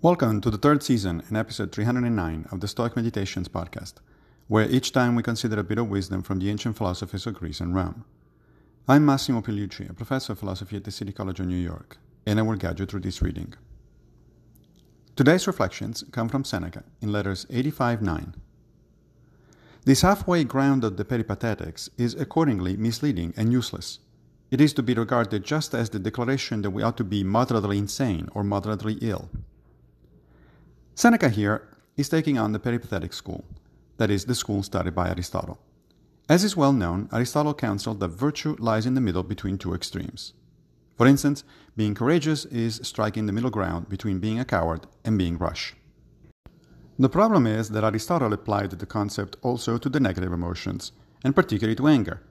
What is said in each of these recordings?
Welcome to the third season and episode 309 of the Stoic Meditations podcast, where each time we consider a bit of wisdom from the ancient philosophers of Greece and Rome. I'm Massimo Pigliucci, a professor of philosophy at the City College of New York, and I will guide you through this reading. Today's reflections come from Seneca in letters 85 9. This halfway ground of the Peripatetics is accordingly misleading and useless. It is to be regarded just as the declaration that we ought to be moderately insane or moderately ill. Seneca here is taking on the peripatetic school, that is, the school studied by Aristotle. As is well known, Aristotle counseled that virtue lies in the middle between two extremes. For instance, being courageous is striking the middle ground between being a coward and being rash. The problem is that Aristotle applied the concept also to the negative emotions, and particularly to anger.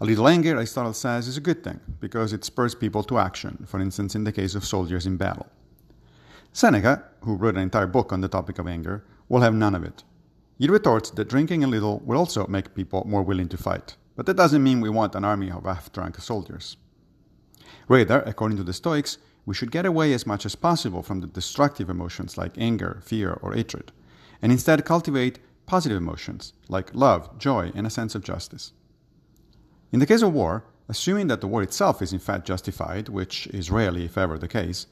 A little anger, Aristotle says, is a good thing, because it spurs people to action, for instance, in the case of soldiers in battle. Seneca, who wrote an entire book on the topic of anger, will have none of it. He retorts that drinking a little will also make people more willing to fight, but that doesn't mean we want an army of half drunk soldiers. Rather, according to the Stoics, we should get away as much as possible from the destructive emotions like anger, fear, or hatred, and instead cultivate positive emotions like love, joy, and a sense of justice. In the case of war, assuming that the war itself is in fact justified, which is rarely, if ever, the case,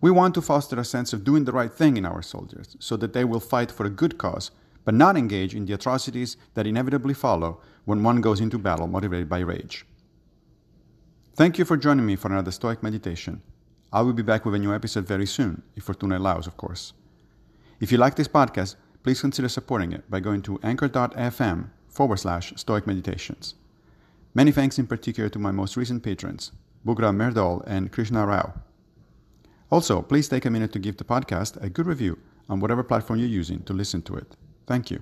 we want to foster a sense of doing the right thing in our soldiers so that they will fight for a good cause, but not engage in the atrocities that inevitably follow when one goes into battle motivated by rage. Thank you for joining me for another Stoic meditation. I will be back with a new episode very soon, if Fortuna allows, of course. If you like this podcast, please consider supporting it by going to anchor.fm forward slash Stoic Meditations. Many thanks in particular to my most recent patrons, Bugra Merdol and Krishna Rao. Also, please take a minute to give the podcast a good review on whatever platform you're using to listen to it. Thank you.